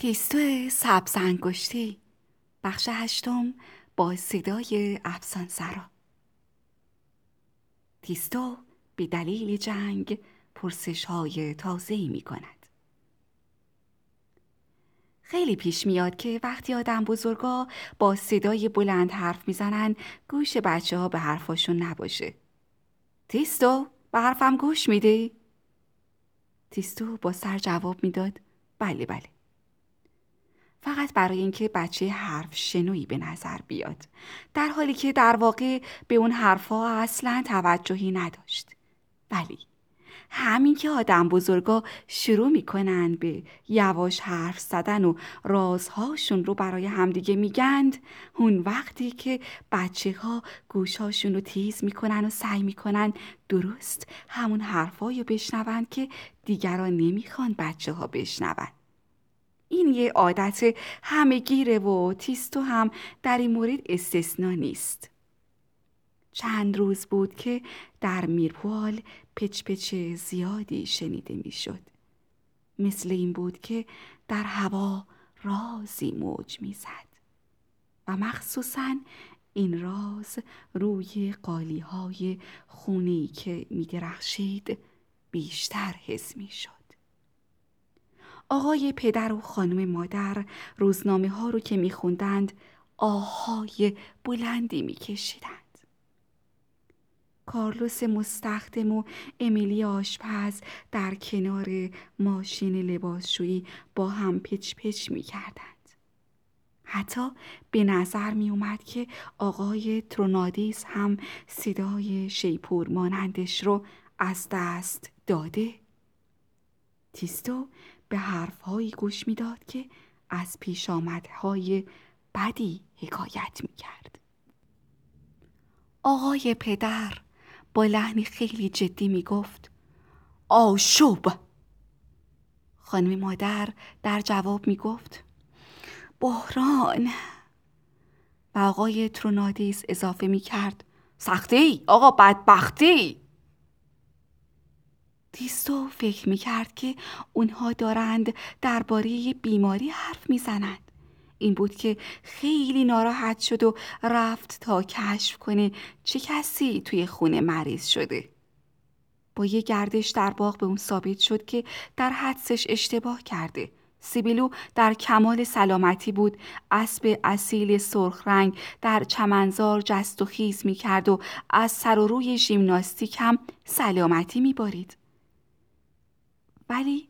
تیستو سبز انگشتی بخش هشتم با صدای افسان سرا تیستو به دلیل جنگ پرسش های تازه می کند. خیلی پیش میاد که وقتی آدم بزرگا با صدای بلند حرف می‌زنن گوش بچه ها به حرفاشون نباشه. تیستو به حرفم گوش میدی؟ تیستو با سر جواب می‌داد بله بله. فقط برای اینکه بچه حرف شنویی به نظر بیاد. در حالی که در واقع به اون حرفها اصلا توجهی نداشت. ولی همین که آدم بزرگا شروع می‌کنن به یواش حرف زدن و رازهاشون رو برای همدیگه میگند اون وقتی که بچه ها گوشهاشون رو تیز می‌کنن و سعی می‌کنن درست همون حرفهایی رو بشنوند که دیگران نمی‌خوان بچه ها بشنوند این یه عادت همه گیره و تیستو هم در این مورد استثنا نیست. چند روز بود که در میرپوال پچ پچ زیادی شنیده می‌شد. مثل این بود که در هوا رازی موج می‌زد و مخصوصا این راز روی قالی های خونی که می درخشید بیشتر حس می شد. آقای پدر و خانم مادر روزنامه ها رو که میخوندند آهای بلندی میکشیدند. کارلوس مستخدم و امیلی آشپز در کنار ماشین لباسشویی با هم پچ پچ می کردند. حتی به نظر می اومد که آقای ترونادیس هم صدای شیپور مانندش رو از دست داده. تیستو به حرفهایی گوش می‌داد که از پیشامدهای بدی حکایت می‌کرد. آقای پدر با لحنی خیلی جدی می‌گفت آشوب! خانم مادر در جواب می‌گفت بحران! و آقای ترونادیس اضافه می‌کرد سختی آقا بدبختی تیستو فکر می کرد که اونها دارند درباره بیماری حرف می‌زنند. این بود که خیلی ناراحت شد و رفت تا کشف کنه چه کسی توی خونه مریض شده. با یه گردش در باغ به اون ثابت شد که در حدسش اشتباه کرده. سیبیلو در کمال سلامتی بود اسب اصیل سرخ رنگ در چمنزار جست و خیز می کرد و از سر و روی ژیمناستیک هم سلامتی می بارید. ولی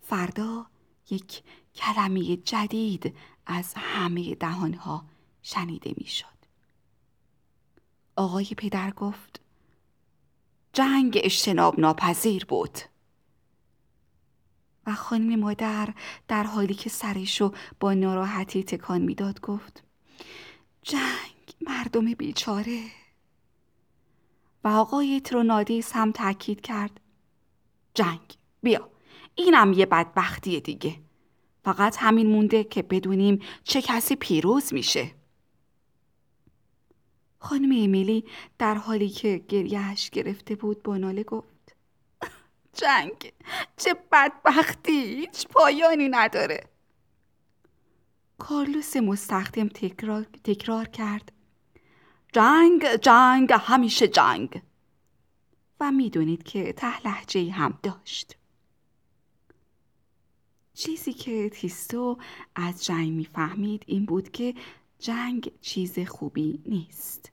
فردا یک کلمه جدید از همه دهانها شنیده می‌شد. آقای پدر گفت جنگ اجتناب ناپذیر بود. و خانم مادر در حالی که سرشو با ناراحتی تکان می‌داد گفت جنگ مردم بیچاره. و آقای ترونادیس هم تاکید کرد جنگ بیا. اینم یه بدبختی دیگه. فقط همین مونده که بدونیم چه کسی پیروز میشه. خانم امیلی در حالی که گریهش گرفته بود با ناله گفت جنگ چه بدبختی هیچ پایانی نداره. کارلوس مستخدم تکرار, تکرار کرد جنگ جنگ همیشه جنگ. و می‌دونید که ته لحجه هم داشت. چیزی که تیستو از جنگ می‌فهمید این بود که جنگ چیز خوبی نیست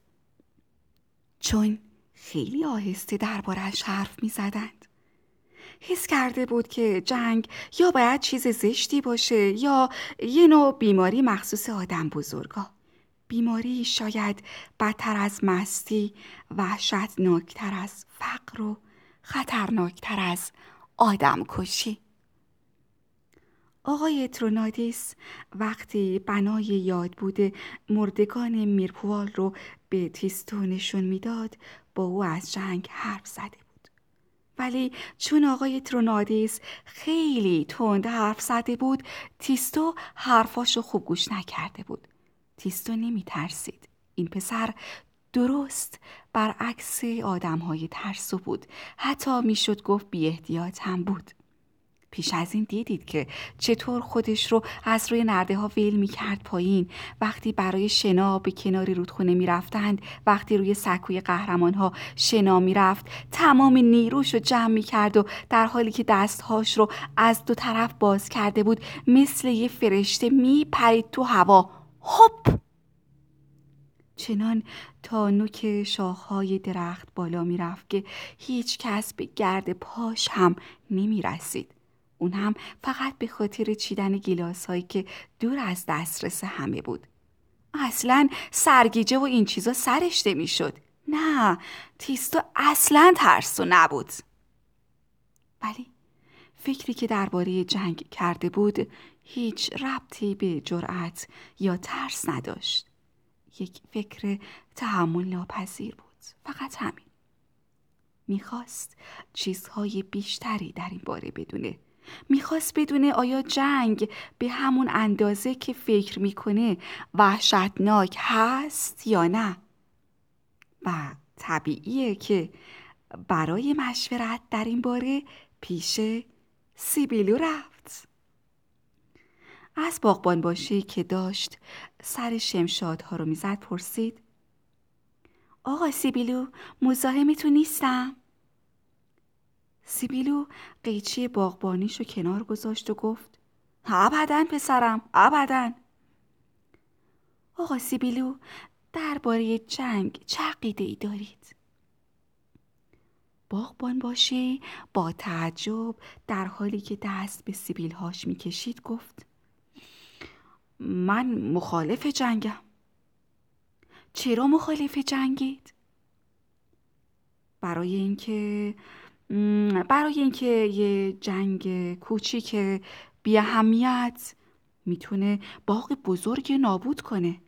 چون خیلی آهسته دربارش حرف می زدند. حس کرده بود که جنگ یا باید چیز زشتی باشه یا یه نوع بیماری مخصوص آدم بزرگا. بیماری شاید بدتر از مستی وحشتناکتر از فقر و خطرناکتر از آدم کشی. آقای ترونادیس وقتی بنای یاد بوده مردگان میرپوال رو به تیستو نشون می‌داد با او از جنگ حرف زده بود. ولی چون آقای ترونادیس خیلی تند حرف زده بود تیستو حرفاشو خوب گوش نکرده بود. تیستو نمی ترسید این پسر درست برعکس آدم های ترسو بود. حتی می‌شد گفت بی احتیاط هم بود. پیش از این دیدید که چطور خودش رو از روی نرده ها ویل می کرد پایین. وقتی برای شنا به کناری رودخونه می رفتند وقتی روی سکوی قهرمان ها شنا می رفت تمام نیروش رو جمع می کرد و در حالی که دستهاش رو از دو طرف باز کرده بود مثل یه فرشته می پرید تو هوا. هپ چنان تا نوک شاخهای درخت بالا می رفت که هیچ کس به گرد پاش هم نمی رسید. اون هم فقط به خاطر چیدن گیلاس هایی که دور از دسترس همه بود. اصلا سرگیجه و این چیزا سرش می شد. نه تیستو اصلا ترسو نبود. ولی فکری که درباره جنگ کرده بود هیچ ربطی به جرأت یا ترس نداشت. یک فکر تحمل ناپذیر بود. فقط همین. می‌خواست چیزهای بیشتری در این باره بدونه. می‌خواست بدونه آیا جنگ به همون اندازه که فکر می‌کنه وحشتناک هست یا نه. و طبیعیه که برای مشورت در این باره پیش سیبیلو رفت. از باغبان باشی که داشت سر شمشادها رو می‌زد پرسید آقا سیبیلو مزاحمتون نیستم؟ سیبیلو قیچی باغبانیشو کنار گذاشت و گفت ابدا پسرم ابدا. آقا سیبیلو درباره جنگ چه عقیده ای دارید؟ باغبان باشی با تعجب در حالی که دست به سیبیلهاش می‌کشید گفت من مخالف جنگم. چرا مخالف جنگید؟ برای اینکه برای اینکه یه جنگ کوچیک بی اهمیت می‌تونه باغ بزرگ نابود کنه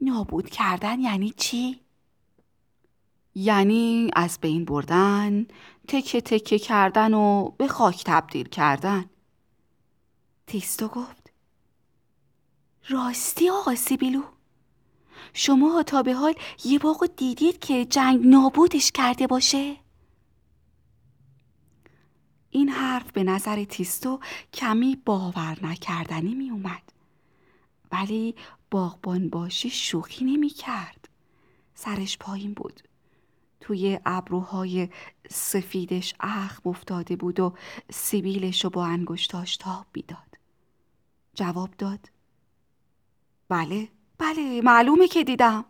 نابود کردن یعنی چی؟ یعنی از بین بردن تکه تکه کردن و به خاک تبدیل کردن تیستو گفت راستی آقا سیبیلو شما تا به حال یه باغ دیدید که جنگ نابودش کرده باشه؟ این حرف به نظر تیستو کمی باور نکردنی می اومد. ولی باغبان باشی شوخی نمی کرد. سرش پایین بود. توی ابروهای سفیدش اخم افتاده بود و سیبیلش رو با انگشتاش تاب بیداد. جواب داد. بله بله معلومه که دیدم.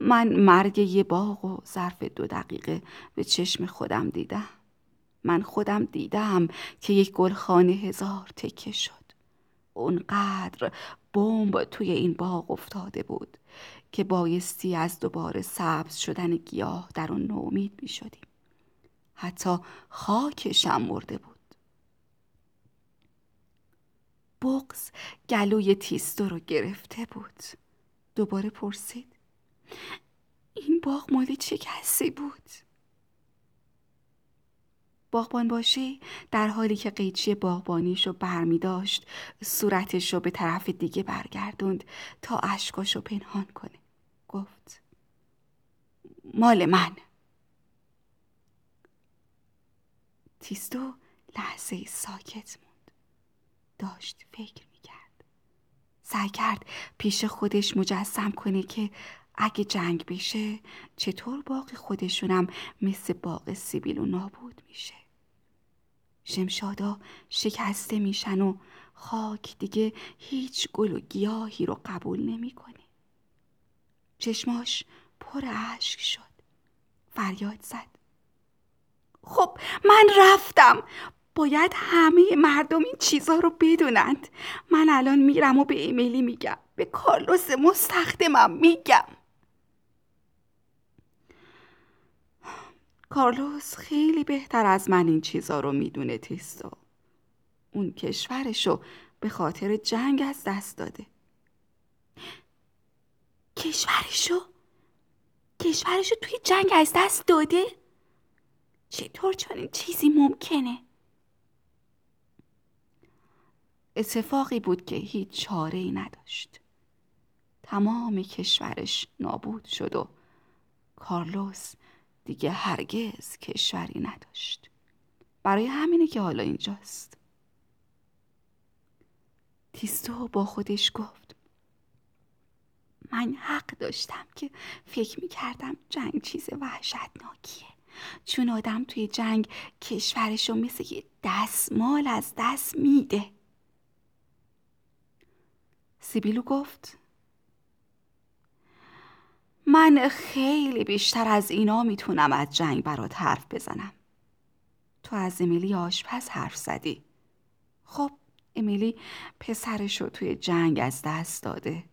من مرگ یه باغ و ظرف دو دقیقه به چشم خودم دیدم. من خودم دیدم که یک گلخانه هزار تکه شد اونقدر بمب توی این باغ افتاده بود که بایستی از دوباره سبز شدن گیاه در اون نومید می شدیم. حتی خاکشم مرده بود. بغز گلوی تیستو رو گرفته بود. دوباره پرسید. این باغ مال چه کسی بود؟ باغبان باشی در حالی که قیچی باغبانیشو برمی داشت صورتش رو به طرف دیگه برگردوند تا اشکاشو پنهان کنه. گفت مال من. تیستو لحظه ساکت موند. داشت فکر می‌کرد. سعی کرد پیش خودش مجسم کنه که اگه جنگ بشه چطور باقی خودشونم مثل باغ سیبیل و نابود میشه. شمشادا شکسته میشن و خاک دیگه هیچ گل و گیاهی رو قبول نمی‌کنه. چشماش پر اشک شد. فریاد زد. خب من رفتم. باید همه مردم این چیزا رو بدونند. من الان میرم و به ایمیلی میگم. به کارلوس مستخدمم میگم. کارلوس خیلی بهتر از من این چیزا رو می‌دونه تیستو اون کشورشو به خاطر جنگ از دست داده کشورشو؟ کشورشو توی جنگ از دست داده؟ چطور چنین چیزی ممکنه؟ اتفاقی بود که هیچ چاره ای نداشت تمام کشورش نابود شد و کارلوس دیگه هرگز کشوری نداشت. برای همینه که حالا اینجاست. تیستو با خودش گفت من حق داشتم که فکر می کردم جنگ چیز وحشتناکیه. چون آدم توی جنگ کشورشو مثل یه دستمال از دست میده. سیبیلو گفت من خیلی بیشتر از اینا می‌تونم از جنگ برات حرف بزنم. تو از امیلی آشپز حرف زدی. خب امیلی پسرش رو توی جنگ از دست داده.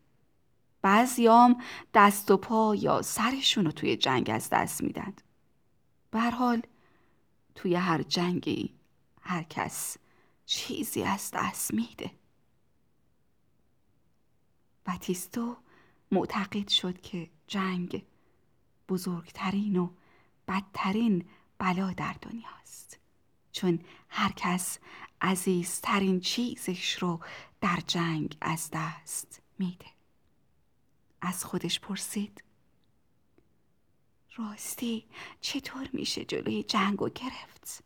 بعضیام دست و پا یا سرشون رو توی جنگ از دست میدن. حال توی هر جنگی هر کس چیزی از دست میده. باتیستو معتقد شد که جنگ بزرگترین و بدترین بلا در دنیاست چون هر کس عزیزترین چیزش رو در جنگ از دست میده. از خودش پرسید راستی چطور میشه جلوی جنگ و گرفت؟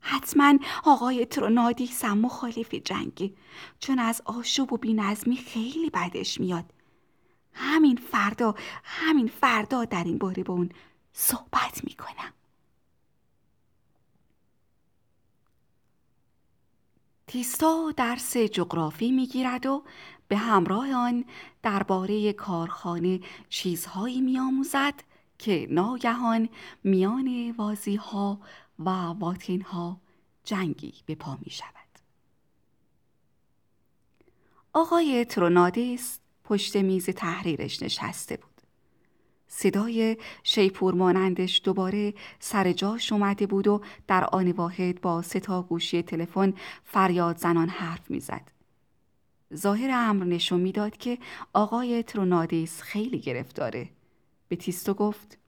حتما آقای ترونادیس هم مخالف جنگی چون از آشوب و بینظمی خیلی بدش میاد. همین فردا همین فردا در این باره با اون صحبت می‌کنم تیستا درس جغرافی می‌گیرد و به همراه آن درباره کارخانه چیزهایی میآموزد که ناگهان میان وازی ها و واتین ها جنگی به پا می شود. آقای ترونادیس پشت میز تحریرش نشسته بود. صدای شیپور مانندش دوباره سر جاش اومده بود و در آن واحد با ستا گوشی تلفن فریاد زنان حرف می‌زد. ظاهر امر نشون می‌داد که آقای ترونادیس خیلی گرفتاره. به تیستو گفت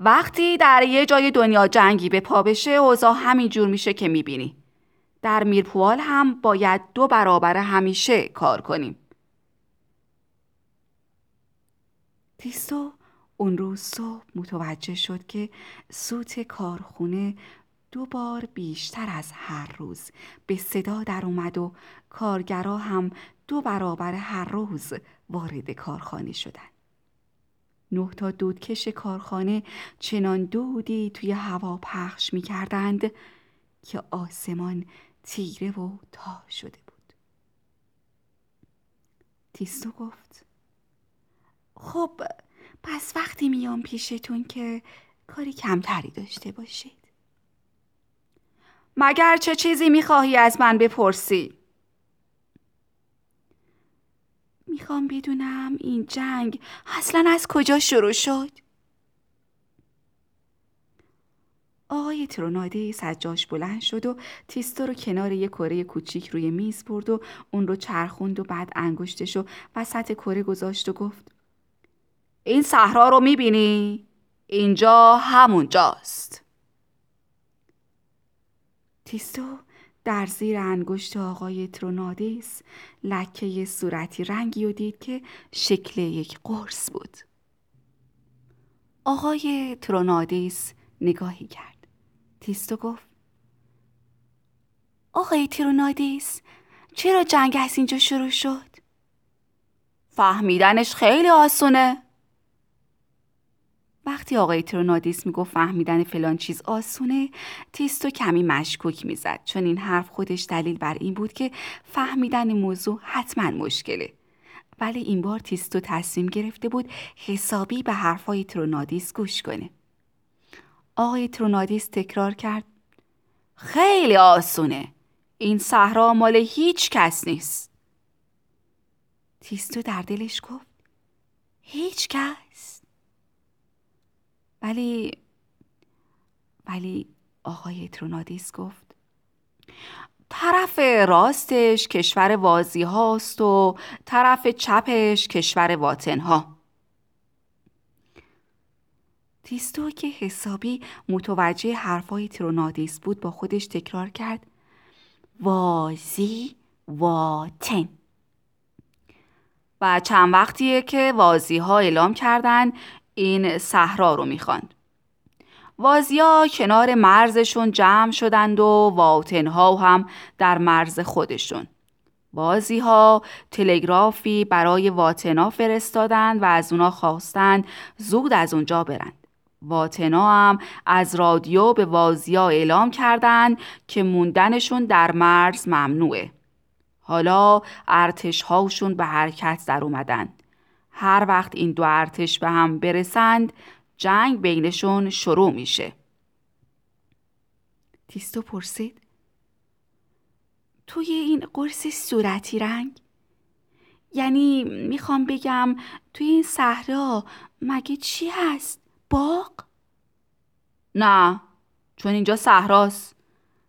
وقتی در یه جای دنیا جنگی به پا بشه اوضاع همین جور میشه که می‌بینی. در میرپوال هم باید دو برابر همیشه کار کنیم. تیستو اون روز صبح متوجه شد که سوت کارخونه دو بار بیشتر از هر روز به صدا در اومد و کارگرا هم دو برابر هر روز وارد کارخانه شدن. نه تا دودکش کارخانه چنان دودی توی هوا پخش می کردند که آسمان تیره و تار شده بود. تیستو گفت خب پس وقتی میام پیشتون که کاری کمتری داشته باشید مگر چه چیزی می‌خواهی از من بپرسی؟ می‌خوام بدونم این جنگ اصلا از کجا شروع شد؟ آقای ترونادیس از جاش بلند شد و تیستو رو کنار یه کره کوچیک روی میز برد و اون رو چرخوند و بعد انگشتش رو وسط کره گذاشت و گفت این صحرا رو می‌بینی؟ اینجا همونجاست تیستو در زیر انگشت آقای ترونادیس لکه صورتی رنگی و دید که شکل یک قرص بود. آقای ترونادیس نگاهی کرد. تیستو گفت آقای ترونادیس چرا جنگ از اینجا شروع شد؟ فهمیدنش خیلی آسونه. وقتی آقای ترونادیس می‌گفت فهمیدن فلان چیز آسونه تیستو کمی مشکوک می‌زد. چون این حرف خودش دلیل بر این بود که فهمیدن موضوع حتما مشکله. ولی این بار تیستو تصمیم گرفته بود حسابی به حرفای ترونادیس گوش کنه. آقای ترونادیس تکرار کرد خیلی آسونه. این صحرا مال هیچ کس نیست. تیستو در دلش گفت هیچ کس؟ ولی ولی آقای ترونادیس گفت طرف راستش کشور وازی هاست و طرف چپش کشور واتن ها. تیستو که حسابی متوجه حرفای ترونادیس بود با خودش تکرار کرد وازی واتن و چند وقتیه که وازی ها اعلام کردن این صحرا رو می‌خواند وازیا کنار مرزشون جمع شدند و واطنها هم در مرز خودشون. بازی ها تلگرافی برای واتنا فرستادند و از اونا خواستند زود از اونجا برند. واتنا هم از رادیو به وازیا اعلام کردند که موندنشون در مرز ممنوعه. حالا ارتش هاشون به حرکت در اومدن. هر وقت این دو ارتش به هم برسند جنگ بینشون شروع میشه. تیستو پرسید توی این قرص صورتی رنگ یعنی می‌خوام بگم توی این صحرا مگه چی هست؟ باغ؟ نه چون اینجا صحراست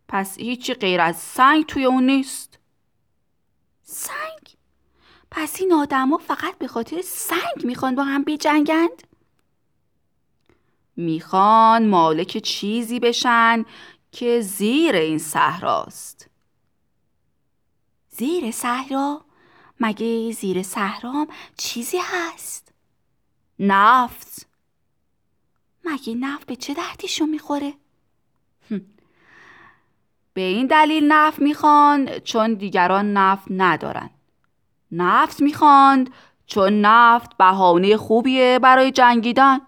پس هیچی غیر از سنگ توی اون نیست سنگ؟ پس این آدما فقط به خاطر سنگ می‌خوان با هم بجنگند؟ می‌خوان مالک چیزی بشن که زیر این صحراست. زیر صحرا؟ مگه زیر صحرام چیزی هست؟ نفت. مگه نفت به چه دردیشون می‌خوره؟ به این دلیل نفت می‌خوان چون دیگران نفت ندارن. نفت می‌خواند چون نفت بهانه خوبیه برای جنگیدن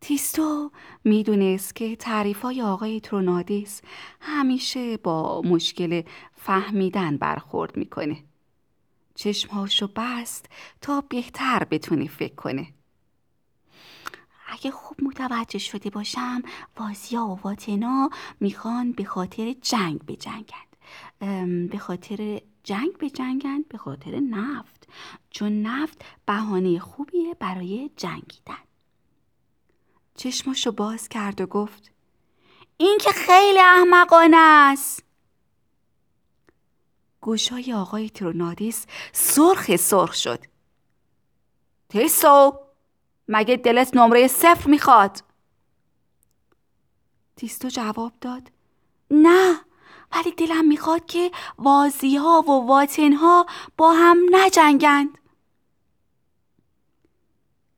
تیستو می‌دونست که تعریف های آقای ترونادیس همیشه با مشکل فهمیدن برخورد می‌کنه. چشمهاشو بست تا بهتر بتونه فکر کنه. اگه خوب متوجه شده باشم وازیا و واتنا می‌خوان به خاطر جنگ بجنگند به خاطر جنگ بجنگند به خاطر نفت چون نفت بهانه خوبیه برای جنگیدن. چشمشو باز کرد و گفت این که خیلی احمقانه است. گوشای آقای ترونادیس سرخ سرخ شد. تیستو مگه دلت نمره صفر می‌خواد؟ تیستو جواب داد نه. ولی دلم می‌خواد که وازی ها و واتن ها با هم نجنگند.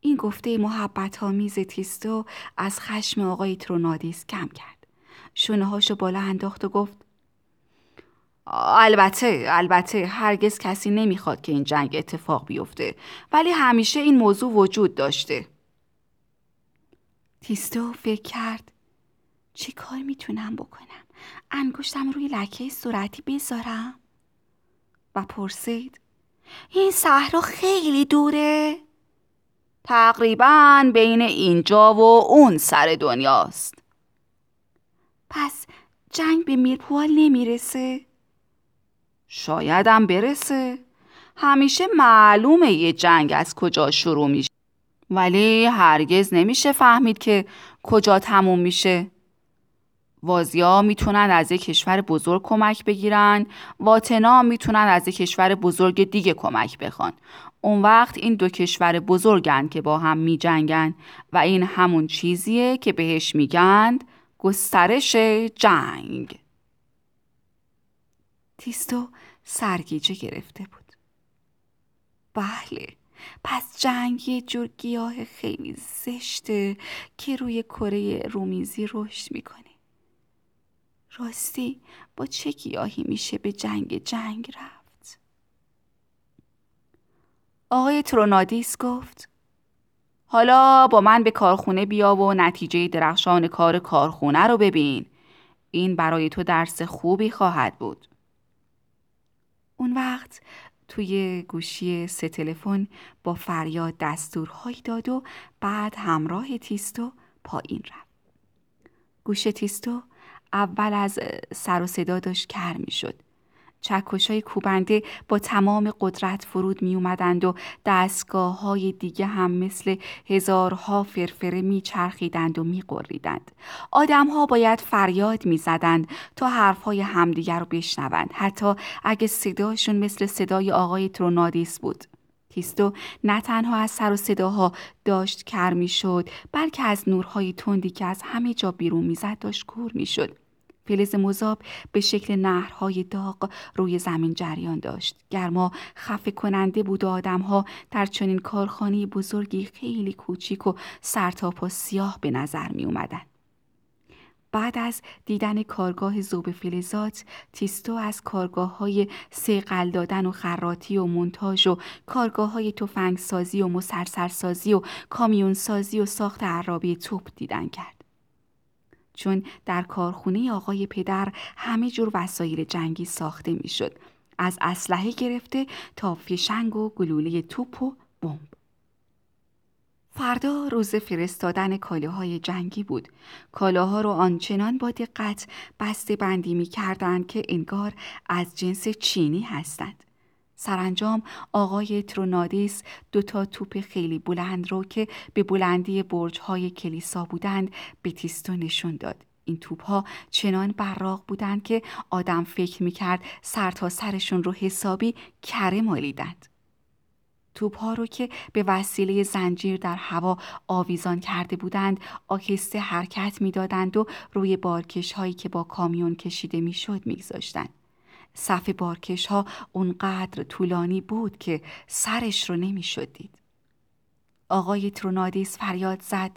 این گفته محبت ها میز تیستو از خشم آقای ترونادیس کم کرد. شونه هاشو بالا انداخت و گفت البته البته هرگز کسی نمی‌خواد که این جنگ اتفاق بیفته ولی همیشه این موضوع وجود داشته. تیستو فکر کرد چی کار می‌تونم بکنم؟ انگشتم روی لکه صورتی بذارم و پرسید این صحرا خیلی دوره؟ تقریبا بین اینجا و اون سر دنیاست. پس جنگ به میرپوال نمی‌رسه؟ شایدم برسه. همیشه معلومه یه جنگ از کجا شروع میشه. ولی هرگز نمیشه فهمید که کجا تموم میشه. وازیا می‌تونن از یک کشور بزرگ کمک بگیرن. واتنا می‌تونن از یک کشور بزرگ دیگه کمک بخوان. اون وقت این دو کشور بزرگن که با هم می جنگن و این همون چیزیه که بهش میگند گسترش جنگ. تیستو سرگیجه گرفته بود. بله پس جنگ یه جور گیاه خیلی زشته که روی کره رومیزی رشد می‌کنه. راستی با چه گیاهی میشه به جنگ جنگ رفت آقای ترونادیس گفت حالا با من به کارخونه بیا و نتیجه درخشان کار کارخونه رو ببین. این برای تو درس خوبی خواهد بود. اون وقت توی گوشی سه تلفن با فریاد دستورهایی داد و بعد همراه تیستو پایین رفت. گوش تیستو اول از سر و صدا داشت کر می شد. های کوبنده با تمام قدرت فرود می اومدند و دستگاه های دیگه هم مثل هزارها فرفره می چرخیدند و می قریدند. آدم ها باید فریاد می زدند تا حرف های همدیگر رو بشنوند حتی اگه صداشون مثل صدای آقای ترونادیس بود. تیستو نه تنها از سر و صداها داشت کر می شد بلکه از نورهای تندی که از همه جا بیرون می‌زد داشت کور می شد. فلز مذاب به شکل نهرهای داغ روی زمین جریان داشت. گرما خفه کننده بود و آدمها در چنین کارخانه بزرگی خیلی کوچیک و سرتاپا سیاه به نظر می. بعد از دیدن کارگاه زوب فلزات تیستو از کارگاه های سیقل دادن و خراتی و منتاج و کارگاه های توفنگ سازی و مسرسر سازی و کامیون سازی و ساخت عرابی توپ دیدن کرد. چون در کارخونه آقای پدر همه جور وسایل جنگی ساخته می‌شد از اسلحه گرفته تا فشنگ و گلوله توپ و بمب فردا روز فرستادن کالاهای جنگی بود. کالاها رو آنچنان با دقت بسته بندی می کردن که انگار از جنس چینی هستند. سرانجام آقای ترونادیس دو تا توپ خیلی بلند رو که به بلندی برج های کلیسا بودند به تیستو نشون داد. این توپ ها چنان براق بودند که آدم فکر می کرد سر تا سرشون رو حسابی کره مالیدند. توپ ها رو که به وسیله زنجیر در هوا آویزان کرده بودند آهسته حرکت می‌دادند و روی بارکش هایی که با کامیون کشیده می‌شد میگذاشتند. صف بارکش ها اونقدر طولانی بود که سرش رو نمی‌شد دید. آقای ترونادیس فریاد زد.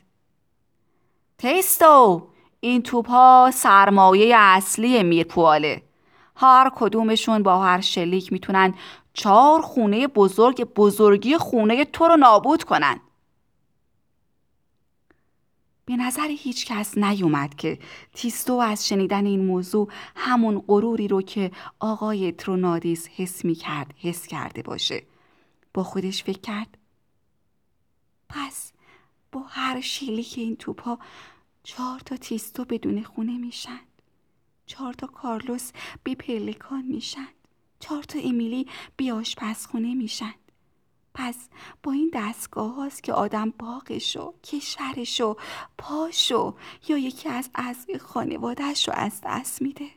تیستو! این توپ ها سرمایه اصلی میرپواله. هر کدومشون با هر شلیک می‌تونن چهار خونه بزرگ بزرگی خونه تو رو نابود کنن. به نظر هیچ کس نیومد که تیستو از شنیدن این موضوع همون غروری رو که آقای ترونادیس حس می کرد حس کرده باشه. با خودش فکر کرد پس با هر شیلی که این توپا چهار تا تیستو بدون خونه میشن چهار تا کارلوس بی پلکان میشن. چهار تا امیلی بی آشپزخونه میشن. پس با این دستگاه هاست که آدم باغشو کشورشو پاشو یا یکی از اعضای خانوادهش رو از دست میده.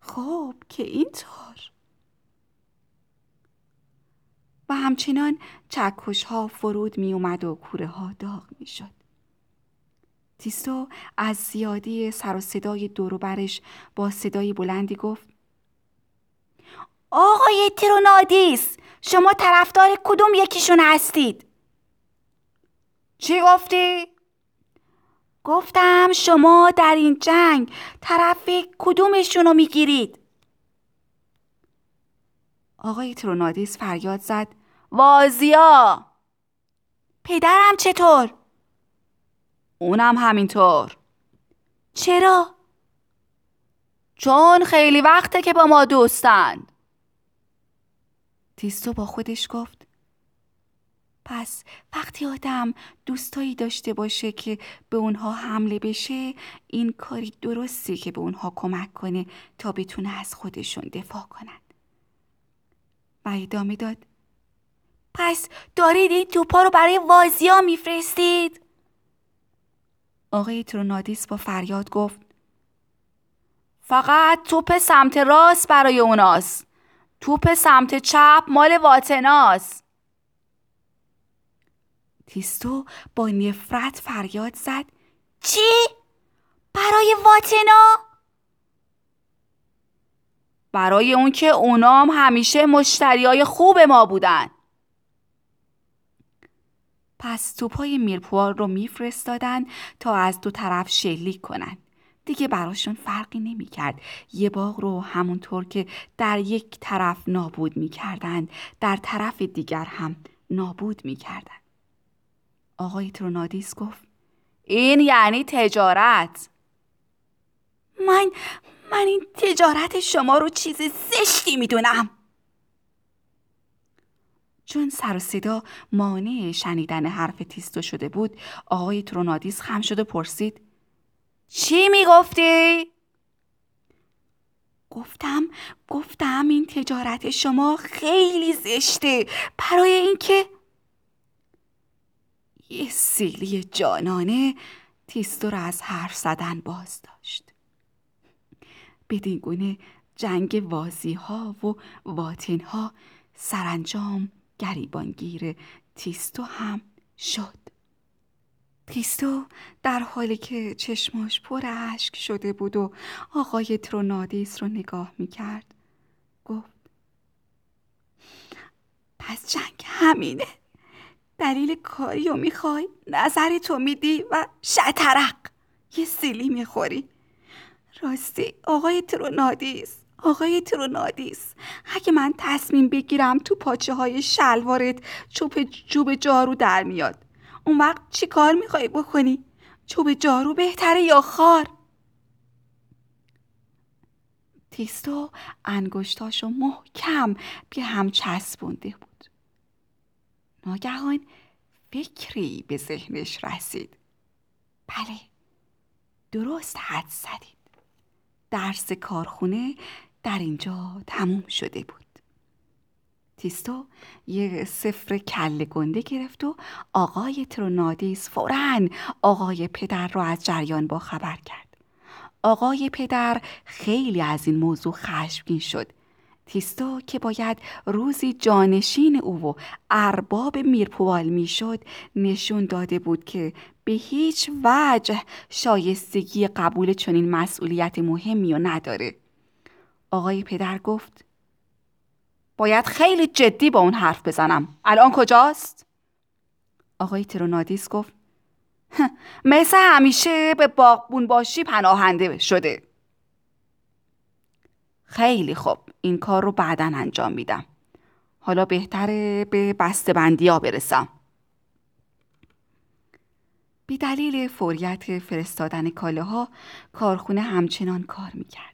خب که اینطور. و همچنان چکش ها فرود می اومد و کوره ها داغ می شد. تیستو از زیادی سر و صدای دوروبرش با صدای بلندی گفت آقای ترونادیس شما طرفدار کدوم یکیشون هستید؟ چی گفتی؟ گفتم شما در این جنگ طرف کدومشون رو می‌گیرید؟ آقای ترونادیس فریاد زد وازیا پدرم چطور؟ اونم همینطور چرا؟ چون خیلی وقته که با ما دوستند تیستو با خودش گفت. پس وقتی آدم دوستایی داشته باشه که به اونها حمله بشه این کاری درستی که به اونها کمک کنه تا بتونه از خودشون دفاع کنند و ادامه داد. پس دارید این توپا رو برای وازیا میفرستید؟ آقای ترونادیس با فریاد گفت. فقط توپ سمت راست برای اوناست. توپ سمت چپ مال واتناس تیستو با نفرت فریاد زد چی؟ برای واتنا؟ برای اون که اونام همیشه مشتریای خوب ما بودن پس توپای میرپوار رو میفرستادن تا از دو طرف شلیک کنند. دیگه براشون فرقی نمی کرد. یه باغ رو همونطور که در یک طرف نابود می کردن در طرف دیگر هم نابود می کردن. آقای ترونادیس گفت این یعنی تجارت من من این تجارت شما رو چیز زشتی می‌دونم چون سر و صدا مانع شنیدن حرف تیستو شده بود آقای ترونادیس خم شد و پرسید چی می‌گفتی؟ گفتم گفتم این تجارت شما خیلی زشته. برای اینکه یه سیلی جانانه تیستو را از حرف زدن باز داشت. بدین گونه جنگ وازی ها و واتین ها سرانجام گریبانگیر تیستو هم شد. تیستو در حالی که چشماش پر اشک شده بود و آقای ترونادیس رو نگاه می‌کرد. گفت پس جنگ همینه. دلیل کاری رو می‌خوای؟ نظری تو میدی و شطرق. یه سیلی می‌خوری. راستی آقای ترونادیس آقای ترونادیس اگه من تصمیم بگیرم تو پاچه های شلوارت چوب جوب جارو در میاد. اون وقت چی کار می‌خوای بکنی؟ چوب جارو بهتره یا خار؟ تیستو انگشتاشو محکم به هم چسبونده بود ناگهان فکری به ذهنش رسید بله درست حد زدید درس کارخونه در اینجا تموم شده بود تیستو یه سفر کل گنده گرفت و آقای ترونادیس فورا آقای پدر را از جریان با خبر کرد. آقای پدر خیلی از این موضوع خشمگین شد. تیستو که باید روزی جانشین او و ارباب میرپوال می‌شد نشون داده بود که به هیچ وجه شایستگی قبول چنین مسئولیت مهمی و نداره. آقای پدر گفت باید خیلی جدی با اون حرف بزنم. الان کجاست؟ آقای ترونادیس گفت مثل همیشه به باغبون باشی پناهنده شده. خیلی خوب این کار رو بعدا انجام میدم. حالا بهتره به بندی ها برسم. بی دلیل فوریت فرستادن کاله ها کارخونه همچنان کار می‌کرد.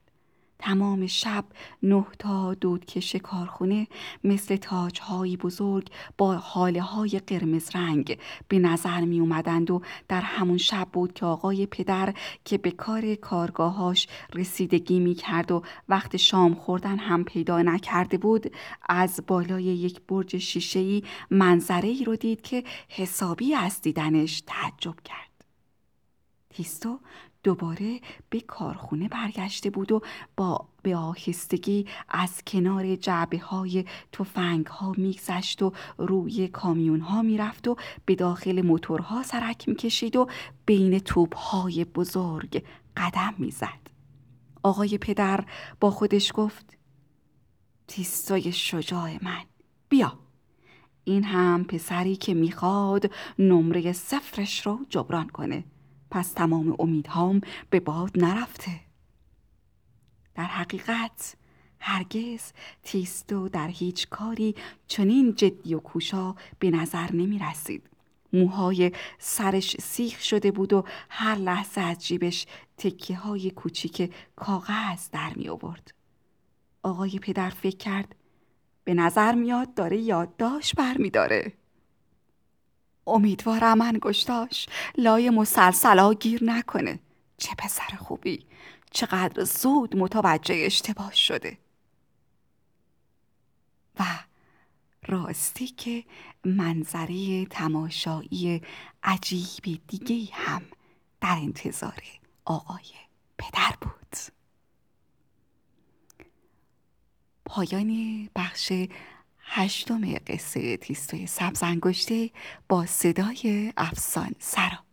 تمام شب نه تا دودکش کارخونه مثل تاجهایی بزرگ با حاله های قرمز رنگ به نظر می اومدند و در همون شب بود که آقای پدر که به کار کارگاهاش رسیدگی می کرد و وقت شام خوردن هم پیدا نکرده بود از بالای یک برج شیشه‌ای منظره ای رو دید که حسابی از دیدنش تعجب کرد. تیستو دوباره به کارخونه برگشته بود و با به آهستگی از کنار جعبه های توفنگ ها میگذشت و روی کامیون ها می‌رفت و به داخل موتورها سرک می‌کشید و بین توپ های بزرگ قدم می‌زد. آقای پدر با خودش گفت تیستای شجاع من بیا این هم پسری که می‌خواد نمره صفرش رو جبران کنه پس تمام امیدهام به باد نرفته در حقیقت هرگز تیستو در هیچ کاری چنین جدی و کوشا به نظر نمی رسید. موهای سرش سیخ شده بود و هر لحظه از جیبش تکیه های کوچیک کاغذ در می آورد. آقای پدر فکر کرد به نظر میاد داره یادداشت برمیداره. امیدوارم انگشتاش لای مسلسلا گیر نکنه. چه پسر خوبی. چقدر زود متوجه اشتباه شده. و راستی که منظره تماشایی عجیب دیگه هم در انتظار آقای پدر بود. پایان بخش هشتم قصه تیستوی سبز انگشته با صدای افسان سرا